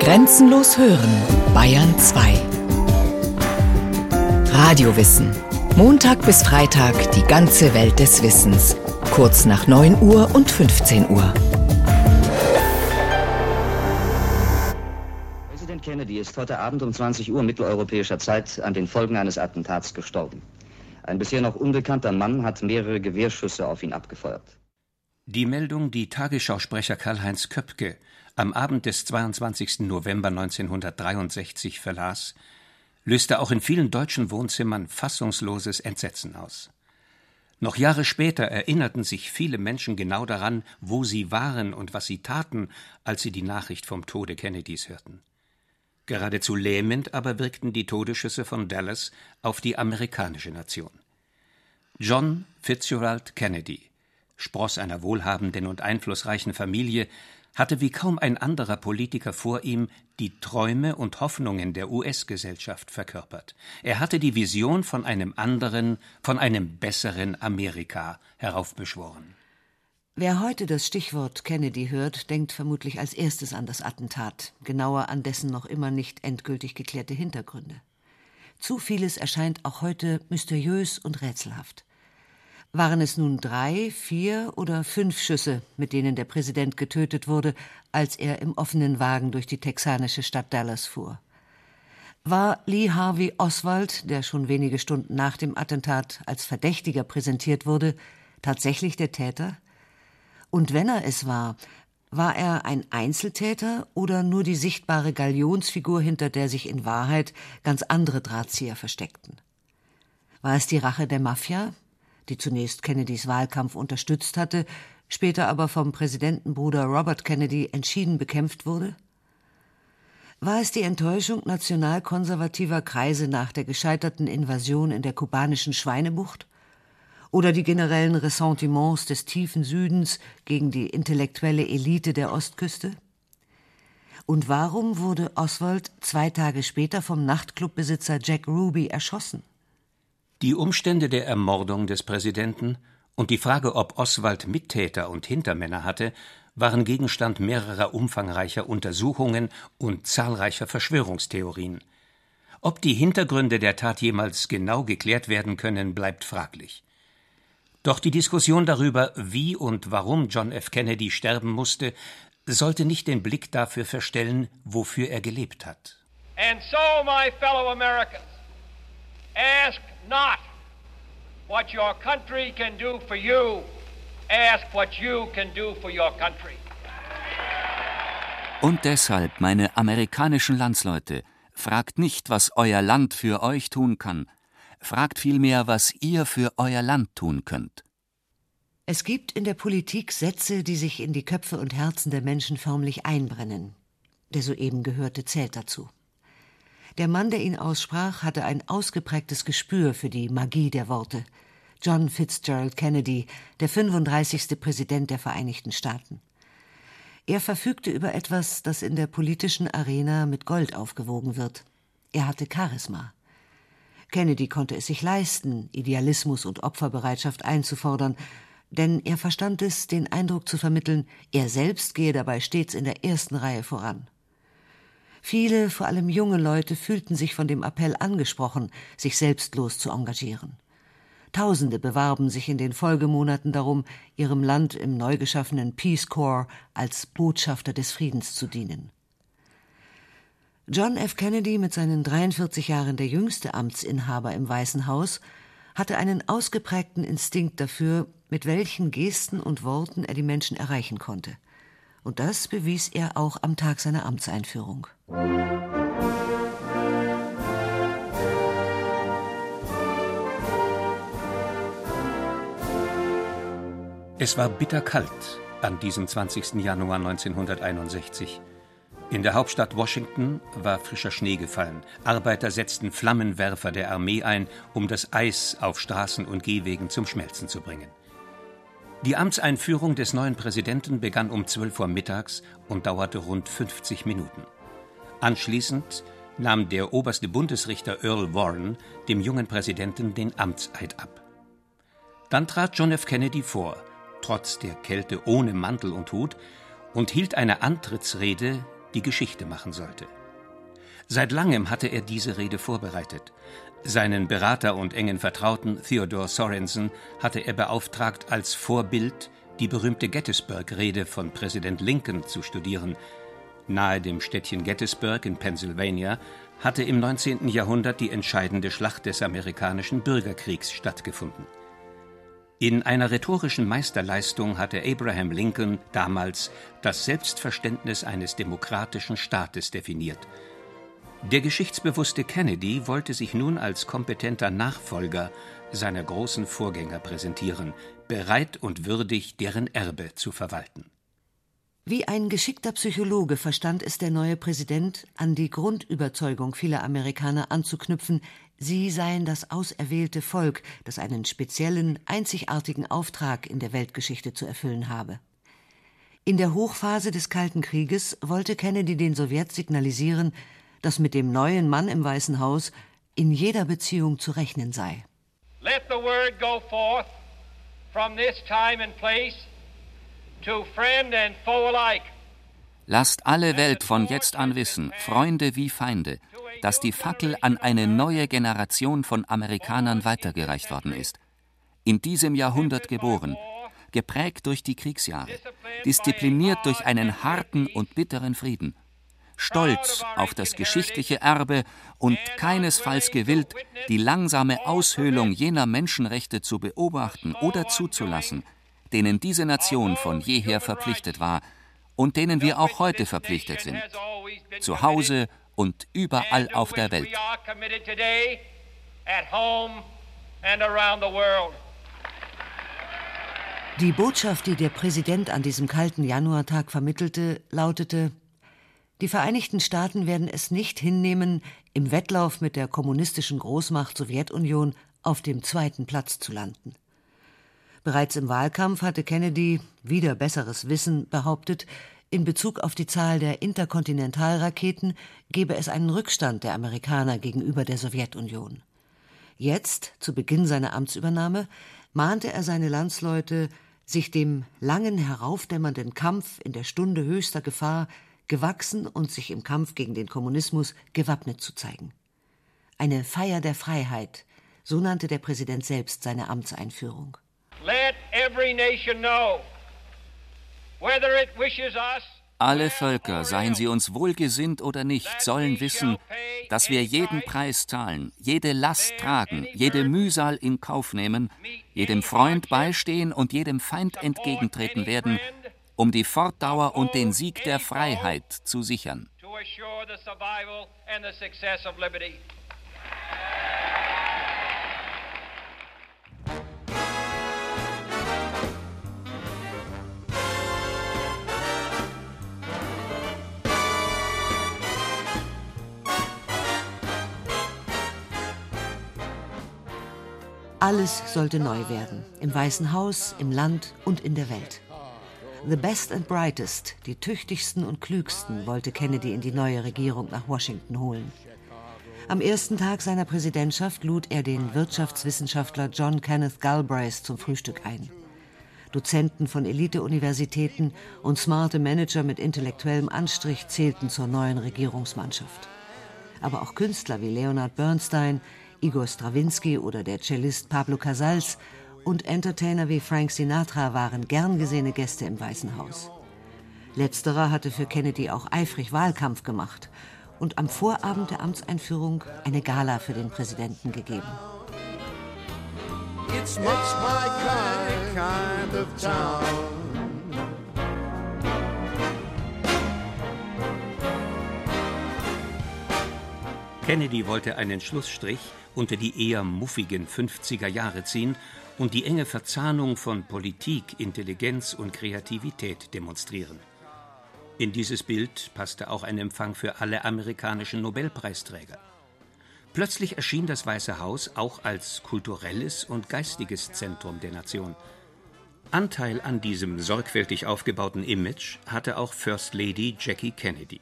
Grenzenlos hören, Bayern 2. Radiowissen. Montag bis Freitag die ganze Welt des Wissens. Kurz nach 9 Uhr und 15 Uhr. Präsident Kennedy ist heute Abend um 20 Uhr mitteleuropäischer Zeit an den Folgen eines Attentats gestorben. Ein bisher noch unbekannter Mann hat mehrere Gewehrschüsse auf ihn abgefeuert. Die Meldung, die Tagesschausprecher Karl-Heinz Köpke am Abend des 22. November 1963 verlas, löste auch in vielen deutschen Wohnzimmern fassungsloses Entsetzen aus. Noch Jahre später erinnerten sich viele Menschen genau daran, wo sie waren und was sie taten, als sie die Nachricht vom Tode Kennedys hörten. Geradezu lähmend aber wirkten die Todesschüsse von Dallas auf die amerikanische Nation. John Fitzgerald Kennedy, Spross einer wohlhabenden und einflussreichen Familie, hatte wie kaum ein anderer Politiker vor ihm die Träume und Hoffnungen der US-Gesellschaft verkörpert. Er hatte die Vision von einem anderen, von einem besseren Amerika heraufbeschworen. Wer heute das Stichwort Kennedy hört, denkt vermutlich als erstes an das Attentat, genauer an dessen noch immer nicht endgültig geklärte Hintergründe. Zu vieles erscheint auch heute mysteriös und rätselhaft. Waren es nun drei, vier oder fünf Schüsse, mit denen der Präsident getötet wurde, als er im offenen Wagen durch die texanische Stadt Dallas fuhr? War Lee Harvey Oswald, der schon wenige Stunden nach dem Attentat als Verdächtiger präsentiert wurde, tatsächlich der Täter? Und wenn er es war, war er ein Einzeltäter oder nur die sichtbare Galionsfigur, hinter der sich in Wahrheit ganz andere Drahtzieher versteckten? War es die Rache der Mafia, die zunächst Kennedys Wahlkampf unterstützt hatte, später aber vom Präsidentenbruder Robert Kennedy entschieden bekämpft wurde? War es die Enttäuschung nationalkonservativer Kreise nach der gescheiterten Invasion in der kubanischen Schweinebucht? oder die generellen Ressentiments des tiefen Südens gegen die intellektuelle Elite der Ostküste? Und warum wurde Oswald zwei Tage später vom Nachtclubbesitzer Jack Ruby erschossen? Die Umstände der Ermordung des Präsidenten und die Frage, ob Oswald Mittäter und Hintermänner hatte, waren Gegenstand mehrerer umfangreicher Untersuchungen und zahlreicher Verschwörungstheorien. Ob die Hintergründe der Tat jemals genau geklärt werden können, bleibt fraglich. Doch die Diskussion darüber, wie und warum John F. Kennedy sterben musste, sollte nicht den Blick dafür verstellen, wofür er gelebt hat. And so, my fellow Americans, ask not what your country can do for you, ask what you can do for your country. Und deshalb, meine amerikanischen Landsleute, fragt nicht, was euer Land für euch tun kann, Fragt vielmehr, was ihr für euer Land tun könnt. Es gibt in der Politik Sätze, die sich in die Köpfe und Herzen der Menschen förmlich einbrennen. Der soeben gehörte zählt dazu. Der Mann, der ihn aussprach, hatte ein ausgeprägtes Gespür für die Magie der Worte. John Fitzgerald Kennedy, der 35. Präsident der Vereinigten Staaten. Er verfügte über etwas, das in der politischen Arena mit Gold aufgewogen wird. Er hatte Charisma. Kennedy konnte es sich leisten, Idealismus und Opferbereitschaft einzufordern, denn er verstand es, den Eindruck zu vermitteln, er selbst gehe dabei stets in der ersten Reihe voran. Viele, vor allem junge Leute, fühlten sich von dem Appell angesprochen, sich selbstlos zu engagieren. Tausende bewarben sich in den Folgemonaten darum, ihrem Land im neu geschaffenen Peace Corps als Botschafter des Friedens zu dienen. John F. Kennedy, mit seinen 43 Jahren der jüngste Amtsinhaber im Weißen Haus, hatte einen ausgeprägten Instinkt dafür, mit welchen Gesten und Worten er die Menschen erreichen konnte. Und das bewies er auch am Tag seiner Amtseinführung. Es war bitterkalt an diesem 20. Januar 1961. In der Hauptstadt Washington war frischer Schnee gefallen. Arbeiter setzten Flammenwerfer der Armee ein, um das Eis auf Straßen und Gehwegen zum Schmelzen zu bringen. Die Amtseinführung des neuen Präsidenten begann um 12 Uhr mittags und dauerte rund 50 Minuten. Anschließend nahm der oberste Bundesrichter Earl Warren dem jungen Präsidenten den Amtseid ab. Dann trat John F. Kennedy vor, trotz der Kälte ohne Mantel und Hut, und hielt eine Antrittsrede, die Geschichte machen sollte. Seit langem hatte er diese Rede vorbereitet. Seinen Berater und engen Vertrauten Theodore Sorensen hatte er beauftragt, als Vorbild die berühmte Gettysburg-Rede von Präsident Lincoln zu studieren. Nahe dem Städtchen Gettysburg in Pennsylvania hatte im 19. Jahrhundert die entscheidende Schlacht des amerikanischen Bürgerkriegs stattgefunden. In einer rhetorischen Meisterleistung hatte Abraham Lincoln damals das Selbstverständnis eines demokratischen Staates definiert. Der geschichtsbewusste Kennedy wollte sich nun als kompetenter Nachfolger seiner großen Vorgänger präsentieren, bereit und würdig, deren Erbe zu verwalten. Wie ein geschickter Psychologe verstand es der neue Präsident, an die Grundüberzeugung vieler Amerikaner anzuknüpfen, sie seien das auserwählte Volk, das einen speziellen, einzigartigen Auftrag in der Weltgeschichte zu erfüllen habe. In der Hochphase des Kalten Krieges wollte Kennedy den Sowjets signalisieren, dass mit dem neuen Mann im Weißen Haus in jeder Beziehung zu rechnen sei. Let the word go forth from this time and place to friend and foe alike. Lasst alle Welt von jetzt an wissen, Freunde wie Feinde, dass die Fackel an eine neue Generation von Amerikanern weitergereicht worden ist. In diesem Jahrhundert geboren, geprägt durch die Kriegsjahre, diszipliniert durch einen harten und bitteren Frieden stolz auf das geschichtliche Erbe und keinesfalls gewillt, die langsame Aushöhlung jener Menschenrechte zu beobachten oder zuzulassen, denen diese Nation von jeher verpflichtet war und denen wir auch heute verpflichtet sind, zu Hause und überall auf der Welt. Die Botschaft, die der Präsident an diesem kalten Januartag vermittelte, lautete die Vereinigten Staaten werden es nicht hinnehmen, im Wettlauf mit der kommunistischen Großmacht Sowjetunion auf dem zweiten Platz zu landen. Bereits im Wahlkampf hatte Kennedy, wieder besseres Wissen, behauptet, in Bezug auf die Zahl der Interkontinentalraketen gebe es einen Rückstand der Amerikaner gegenüber der Sowjetunion. Jetzt, zu Beginn seiner Amtsübernahme, mahnte er seine Landsleute, sich dem langen heraufdämmernden Kampf in der Stunde höchster Gefahr gewachsen und sich im Kampf gegen den Kommunismus gewappnet zu zeigen. Eine Feier der Freiheit, so nannte der Präsident selbst seine Amtseinführung. Let every nation know whether it wishes us alle Völker, seien sie uns wohlgesinnt oder nicht, sollen wissen, dass wir jeden Preis zahlen, jede Last tragen, jede Mühsal in Kauf nehmen, jedem Freund beistehen und jedem Feind entgegentreten werden, um die Fortdauer und den Sieg der Freiheit zu sichern. Alles sollte neu werden, im Weißen Haus, im Land und in der Welt. The best and brightest, die tüchtigsten und klügsten, wollte Kennedy in die neue Regierung nach Washington holen. Am ersten Tag seiner Präsidentschaft lud er den Wirtschaftswissenschaftler John Kenneth Galbraith zum Frühstück ein. Dozenten von Elite-Universitäten und smarte Manager mit intellektuellem Anstrich zählten zur neuen Regierungsmannschaft. Aber auch Künstler wie Leonard Bernstein, Igor Strawinski oder der Cellist Pablo Casals und Entertainer wie Frank Sinatra waren gern gesehene Gäste im Weißen Haus. Letzterer hatte für Kennedy auch eifrig Wahlkampf gemacht und am Vorabend der Amtseinführung eine Gala für den Präsidenten gegeben. It's my kind, kind of town. Kennedy wollte einen Schlussstrich unter die eher muffigen 50er Jahre ziehen und die enge Verzahnung von Politik, Intelligenz und Kreativität demonstrieren. In dieses Bild passte auch ein Empfang für alle amerikanischen Nobelpreisträger. Plötzlich erschien das Weiße Haus auch als kulturelles und geistiges Zentrum der Nation. Anteil an diesem sorgfältig aufgebauten Image hatte auch First Lady Jackie Kennedy.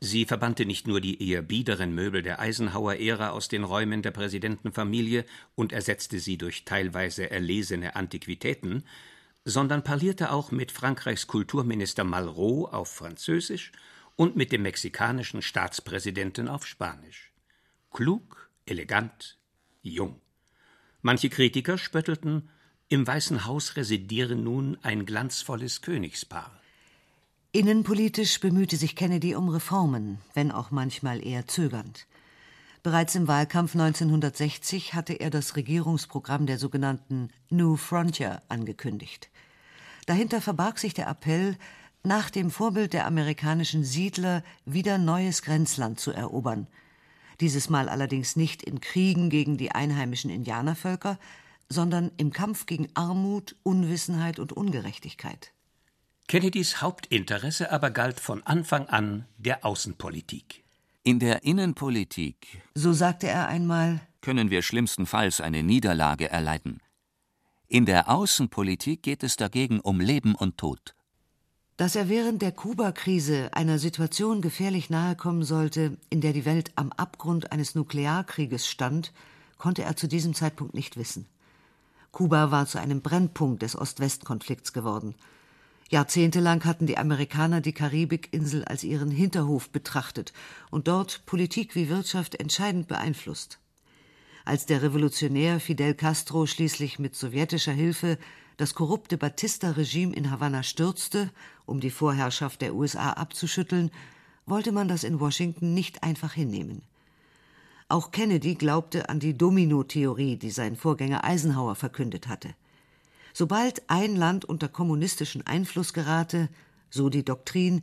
Sie verbannte nicht nur die eher biederen Möbel der Eisenhower-Ära aus den Räumen der Präsidentenfamilie und ersetzte sie durch teilweise erlesene Antiquitäten, sondern parlierte auch mit Frankreichs Kulturminister Malraux auf Französisch und mit dem mexikanischen Staatspräsidenten auf Spanisch. Klug, elegant, jung. Manche Kritiker spöttelten, im Weißen Haus residiere nun ein glanzvolles Königspaar. Innenpolitisch bemühte sich Kennedy um Reformen, wenn auch manchmal eher zögernd. Bereits im Wahlkampf 1960 hatte er das Regierungsprogramm der sogenannten New Frontier angekündigt. Dahinter verbarg sich der Appell, nach dem Vorbild der amerikanischen Siedler wieder neues Grenzland zu erobern. Dieses Mal allerdings nicht in Kriegen gegen die einheimischen Indianervölker, sondern im Kampf gegen Armut, Unwissenheit und Ungerechtigkeit. Kennedys Hauptinteresse aber galt von Anfang an der Außenpolitik. In der Innenpolitik, so sagte er einmal, können wir schlimmstenfalls eine Niederlage erleiden. In der Außenpolitik geht es dagegen um Leben und Tod. Dass er während der Kuba-Krise einer Situation gefährlich nahe kommen sollte, in der die Welt am Abgrund eines Nuklearkrieges stand, konnte er zu diesem Zeitpunkt nicht wissen. Kuba war zu einem Brennpunkt des Ost-West-Konflikts geworden. Jahrzehntelang hatten die Amerikaner die Karibikinsel als ihren Hinterhof betrachtet und dort Politik wie Wirtschaft entscheidend beeinflusst. Als der Revolutionär Fidel Castro schließlich mit sowjetischer Hilfe das korrupte Batista-Regime in Havanna stürzte, um die Vorherrschaft der USA abzuschütteln, wollte man das in Washington nicht einfach hinnehmen. Auch Kennedy glaubte an die Domino-Theorie, die sein Vorgänger Eisenhower verkündet hatte. Sobald ein Land unter kommunistischen Einfluss gerate, so die Doktrin,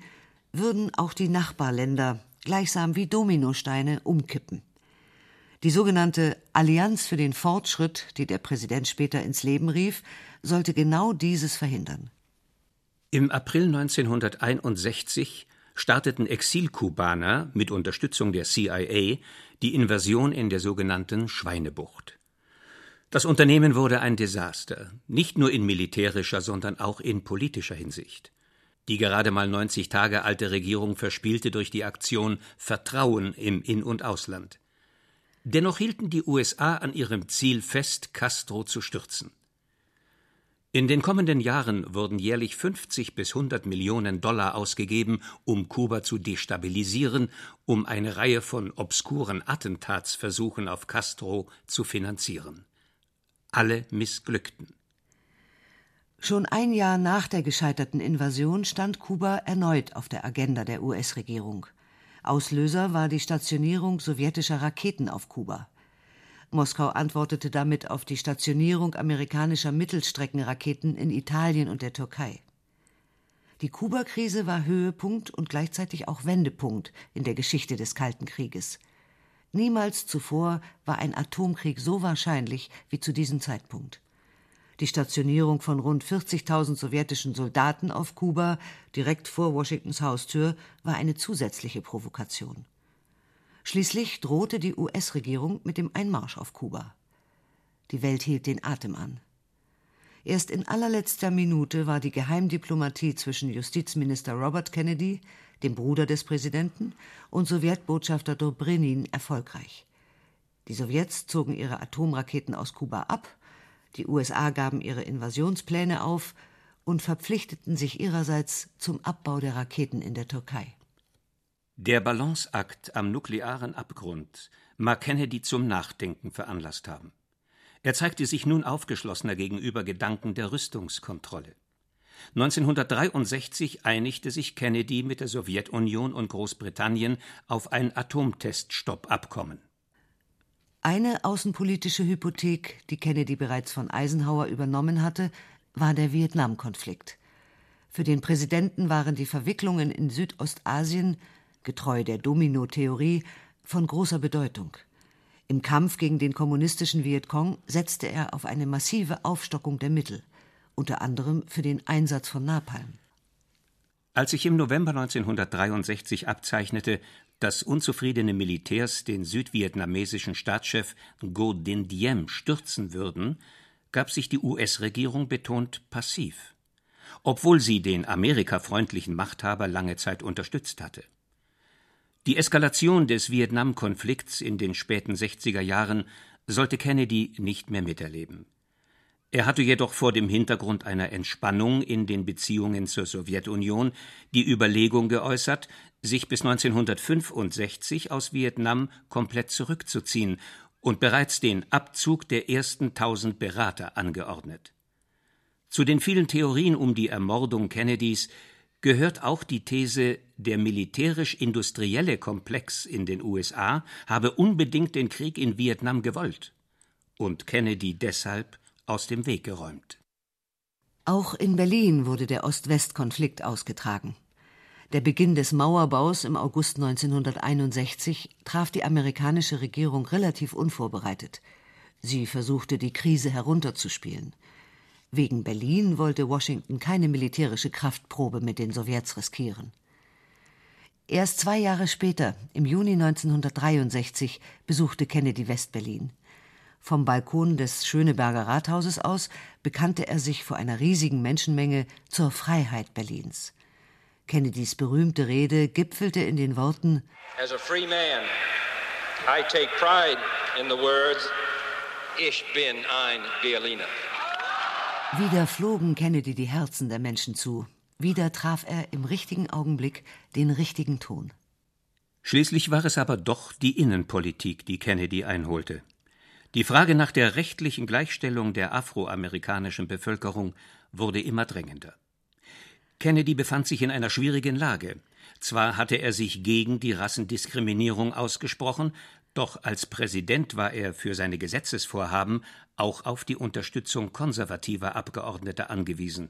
würden auch die Nachbarländer gleichsam wie Dominosteine umkippen. Die sogenannte Allianz für den Fortschritt, die der Präsident später ins Leben rief, sollte genau dieses verhindern. Im April 1961 starteten Exilkubaner mit Unterstützung der CIA die Invasion in der sogenannten Schweinebucht. Das Unternehmen wurde ein Desaster, nicht nur in militärischer, sondern auch in politischer Hinsicht. Die gerade mal 90 Tage alte Regierung verspielte durch die Aktion Vertrauen im In- und Ausland. Dennoch hielten die USA an ihrem Ziel fest, Castro zu stürzen. In den kommenden Jahren wurden jährlich 50 bis 100 Millionen Dollar ausgegeben, um Kuba zu destabilisieren, um eine Reihe von obskuren Attentatsversuchen auf Castro zu finanzieren alle missglückten. Schon ein Jahr nach der gescheiterten Invasion stand Kuba erneut auf der Agenda der US-Regierung. Auslöser war die Stationierung sowjetischer Raketen auf Kuba. Moskau antwortete damit auf die Stationierung amerikanischer Mittelstreckenraketen in Italien und der Türkei. Die Kuba-Krise war Höhepunkt und gleichzeitig auch Wendepunkt in der Geschichte des Kalten Krieges. Niemals zuvor war ein Atomkrieg so wahrscheinlich wie zu diesem Zeitpunkt. Die Stationierung von rund 40.000 sowjetischen Soldaten auf Kuba, direkt vor Washingtons Haustür, war eine zusätzliche Provokation. Schließlich drohte die US-Regierung mit dem Einmarsch auf Kuba. Die Welt hielt den Atem an. Erst in allerletzter Minute war die Geheimdiplomatie zwischen Justizminister Robert Kennedy, dem Bruder des Präsidenten, und Sowjetbotschafter Dobrynin erfolgreich. Die Sowjets zogen ihre Atomraketen aus Kuba ab, die USA gaben ihre Invasionspläne auf und verpflichteten sich ihrerseits zum Abbau der Raketen in der Türkei. Der Balanceakt am nuklearen Abgrund mag Kennedy zum Nachdenken veranlasst haben. Er zeigte sich nun aufgeschlossener gegenüber Gedanken der Rüstungskontrolle. 1963 einigte sich Kennedy mit der Sowjetunion und Großbritannien auf ein Atomteststoppabkommen. Eine außenpolitische Hypothek, die Kennedy bereits von Eisenhower übernommen hatte, war der Vietnamkonflikt. Für den Präsidenten waren die Verwicklungen in Südostasien, getreu der Domino-Theorie, von großer Bedeutung. Im Kampf gegen den kommunistischen Vietcong setzte er auf eine massive Aufstockung der Mittel unter anderem für den Einsatz von Napalm. Als sich im November 1963 abzeichnete, dass unzufriedene Militärs den südvietnamesischen Staatschef Ngo Dinh Diem stürzen würden, gab sich die US-Regierung betont passiv, obwohl sie den amerikafreundlichen Machthaber lange Zeit unterstützt hatte. Die Eskalation des Vietnam-Konflikts in den späten 60er Jahren sollte Kennedy nicht mehr miterleben. Er hatte jedoch vor dem Hintergrund einer Entspannung in den Beziehungen zur Sowjetunion die Überlegung geäußert, sich bis 1965 aus Vietnam komplett zurückzuziehen und bereits den Abzug der ersten tausend Berater angeordnet. Zu den vielen Theorien um die Ermordung Kennedys gehört auch die These, der militärisch-industrielle Komplex in den USA habe unbedingt den Krieg in Vietnam gewollt und Kennedy deshalb aus dem Weg geräumt. Auch in Berlin wurde der Ost-West-Konflikt ausgetragen. Der Beginn des Mauerbaus im August 1961 traf die amerikanische Regierung relativ unvorbereitet. Sie versuchte, die Krise herunterzuspielen. Wegen Berlin wollte Washington keine militärische Kraftprobe mit den Sowjets riskieren. Erst zwei Jahre später, im Juni 1963, besuchte Kennedy Westberlin. Vom Balkon des Schöneberger Rathauses aus bekannte er sich vor einer riesigen Menschenmenge zur Freiheit Berlins. Kennedys berühmte Rede gipfelte in den Worten As a free man, I take pride in the words Ich bin ein Berliner. Wieder flogen Kennedy die Herzen der Menschen zu. Wieder traf er im richtigen Augenblick den richtigen Ton. Schließlich war es aber doch die Innenpolitik, die Kennedy einholte. Die Frage nach der rechtlichen Gleichstellung der afroamerikanischen Bevölkerung wurde immer drängender. Kennedy befand sich in einer schwierigen Lage. Zwar hatte er sich gegen die Rassendiskriminierung ausgesprochen, doch als Präsident war er für seine Gesetzesvorhaben auch auf die Unterstützung konservativer Abgeordneter angewiesen.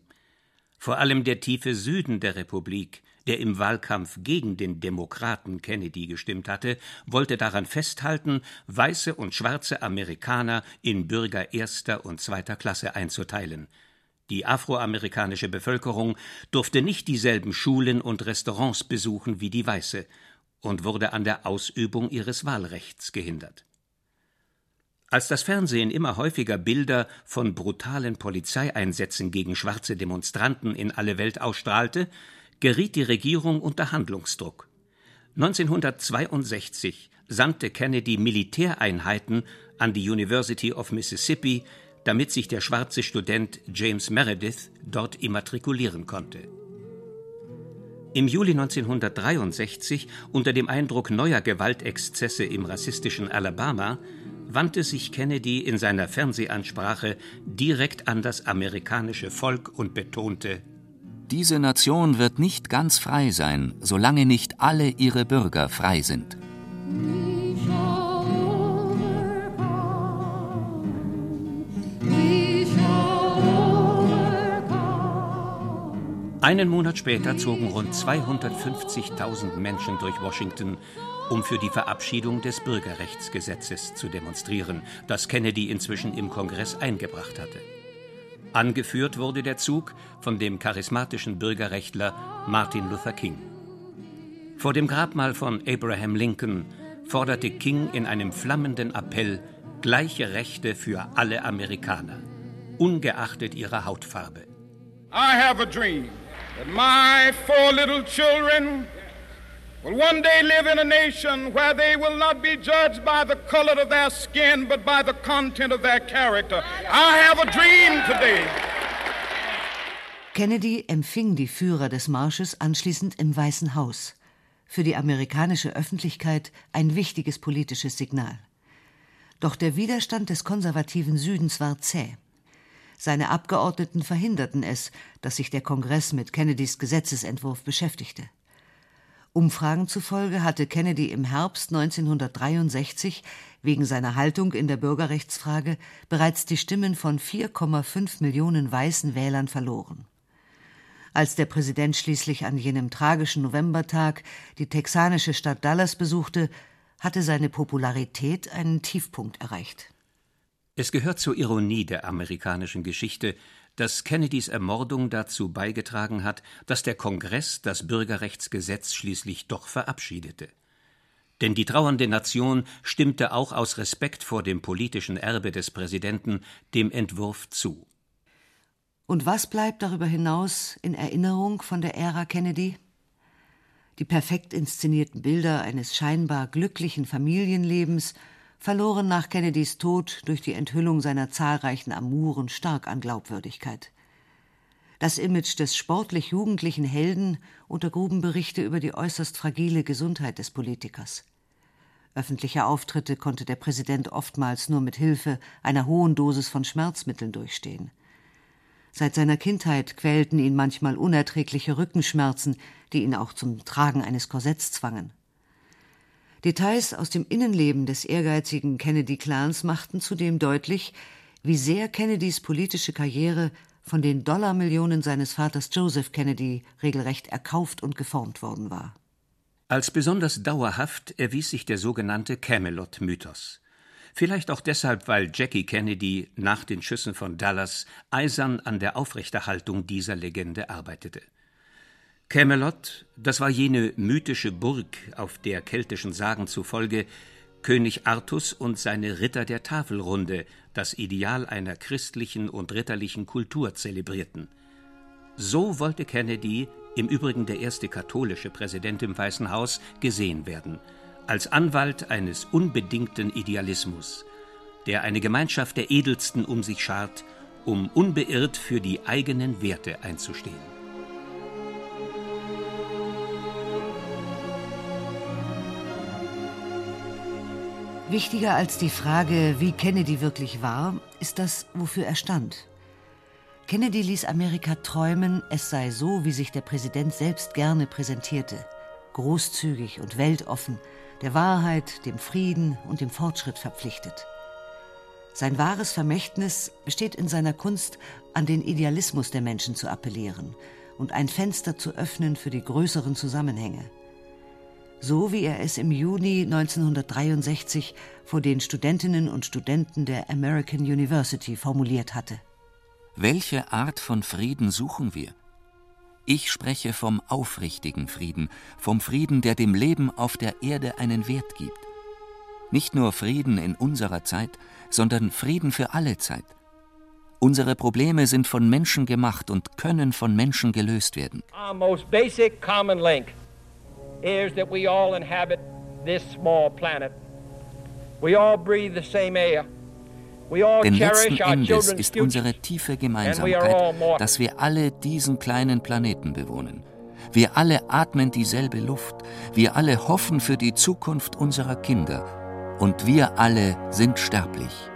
Vor allem der tiefe Süden der Republik der im Wahlkampf gegen den Demokraten Kennedy gestimmt hatte, wollte daran festhalten, weiße und schwarze Amerikaner in Bürger erster und zweiter Klasse einzuteilen. Die afroamerikanische Bevölkerung durfte nicht dieselben Schulen und Restaurants besuchen wie die weiße und wurde an der Ausübung ihres Wahlrechts gehindert. Als das Fernsehen immer häufiger Bilder von brutalen Polizeieinsätzen gegen schwarze Demonstranten in alle Welt ausstrahlte, geriet die Regierung unter Handlungsdruck. 1962 sandte Kennedy Militäreinheiten an die University of Mississippi, damit sich der schwarze Student James Meredith dort immatrikulieren konnte. Im Juli 1963, unter dem Eindruck neuer Gewaltexzesse im rassistischen Alabama, wandte sich Kennedy in seiner Fernsehansprache direkt an das amerikanische Volk und betonte diese Nation wird nicht ganz frei sein, solange nicht alle ihre Bürger frei sind. Einen Monat später zogen rund 250.000 Menschen durch Washington, um für die Verabschiedung des Bürgerrechtsgesetzes zu demonstrieren, das Kennedy inzwischen im Kongress eingebracht hatte. Angeführt wurde der Zug von dem charismatischen Bürgerrechtler Martin Luther King. Vor dem Grabmal von Abraham Lincoln forderte King in einem flammenden Appell gleiche Rechte für alle Amerikaner, ungeachtet ihrer Hautfarbe. I have a dream that my four little children will one day live in a nation where they will not be judged by the color of their skin, but by the content of their character. I have a dream today. Kennedy empfing die Führer des Marsches anschließend im Weißen Haus. Für die amerikanische Öffentlichkeit ein wichtiges politisches Signal. Doch der Widerstand des konservativen Südens war zäh. Seine Abgeordneten verhinderten es, dass sich der Kongress mit Kennedys Gesetzesentwurf beschäftigte. Umfragen zufolge hatte Kennedy im Herbst 1963 wegen seiner Haltung in der Bürgerrechtsfrage bereits die Stimmen von 4,5 Millionen weißen Wählern verloren. Als der Präsident schließlich an jenem tragischen Novembertag die texanische Stadt Dallas besuchte, hatte seine Popularität einen Tiefpunkt erreicht. Es gehört zur Ironie der amerikanischen Geschichte, dass Kennedys Ermordung dazu beigetragen hat, dass der Kongress das Bürgerrechtsgesetz schließlich doch verabschiedete. Denn die trauernde Nation stimmte auch aus Respekt vor dem politischen Erbe des Präsidenten dem Entwurf zu. Und was bleibt darüber hinaus in Erinnerung von der Ära Kennedy? Die perfekt inszenierten Bilder eines scheinbar glücklichen Familienlebens, verloren nach Kennedys Tod durch die Enthüllung seiner zahlreichen Amuren stark an Glaubwürdigkeit. Das Image des sportlich jugendlichen Helden untergruben Berichte über die äußerst fragile Gesundheit des Politikers. Öffentliche Auftritte konnte der Präsident oftmals nur mit Hilfe einer hohen Dosis von Schmerzmitteln durchstehen. Seit seiner Kindheit quälten ihn manchmal unerträgliche Rückenschmerzen, die ihn auch zum Tragen eines Korsetts zwangen. Details aus dem Innenleben des ehrgeizigen Kennedy-Clans machten zudem deutlich, wie sehr Kennedys politische Karriere von den Dollarmillionen seines Vaters Joseph Kennedy regelrecht erkauft und geformt worden war. Als besonders dauerhaft erwies sich der sogenannte Camelot-Mythos. Vielleicht auch deshalb, weil Jackie Kennedy nach den Schüssen von Dallas eisern an der Aufrechterhaltung dieser Legende arbeitete. Camelot, das war jene mythische Burg, auf der keltischen Sagen zufolge König Artus und seine Ritter der Tafelrunde das Ideal einer christlichen und ritterlichen Kultur zelebrierten. So wollte Kennedy, im Übrigen der erste katholische Präsident im Weißen Haus, gesehen werden, als Anwalt eines unbedingten Idealismus, der eine Gemeinschaft der Edelsten um sich schart, um unbeirrt für die eigenen Werte einzustehen. Wichtiger als die Frage, wie Kennedy wirklich war, ist das, wofür er stand. Kennedy ließ Amerika träumen, es sei so, wie sich der Präsident selbst gerne präsentierte. Großzügig und weltoffen, der Wahrheit, dem Frieden und dem Fortschritt verpflichtet. Sein wahres Vermächtnis besteht in seiner Kunst, an den Idealismus der Menschen zu appellieren und ein Fenster zu öffnen für die größeren Zusammenhänge so wie er es im Juni 1963 vor den Studentinnen und Studenten der American University formuliert hatte. Welche Art von Frieden suchen wir? Ich spreche vom aufrichtigen Frieden, vom Frieden, der dem Leben auf der Erde einen Wert gibt. Nicht nur Frieden in unserer Zeit, sondern Frieden für alle Zeit. Unsere Probleme sind von Menschen gemacht und können von Menschen gelöst werden. Our most basic common link is that we all inhabit this small planet. We all breathe the same air. Denn letzten Endes ist unsere tiefe Gemeinsamkeit, dass wir alle diesen kleinen Planeten bewohnen. Wir alle atmen dieselbe Luft. Wir alle hoffen für die Zukunft unserer Kinder. Und wir alle sind sterblich.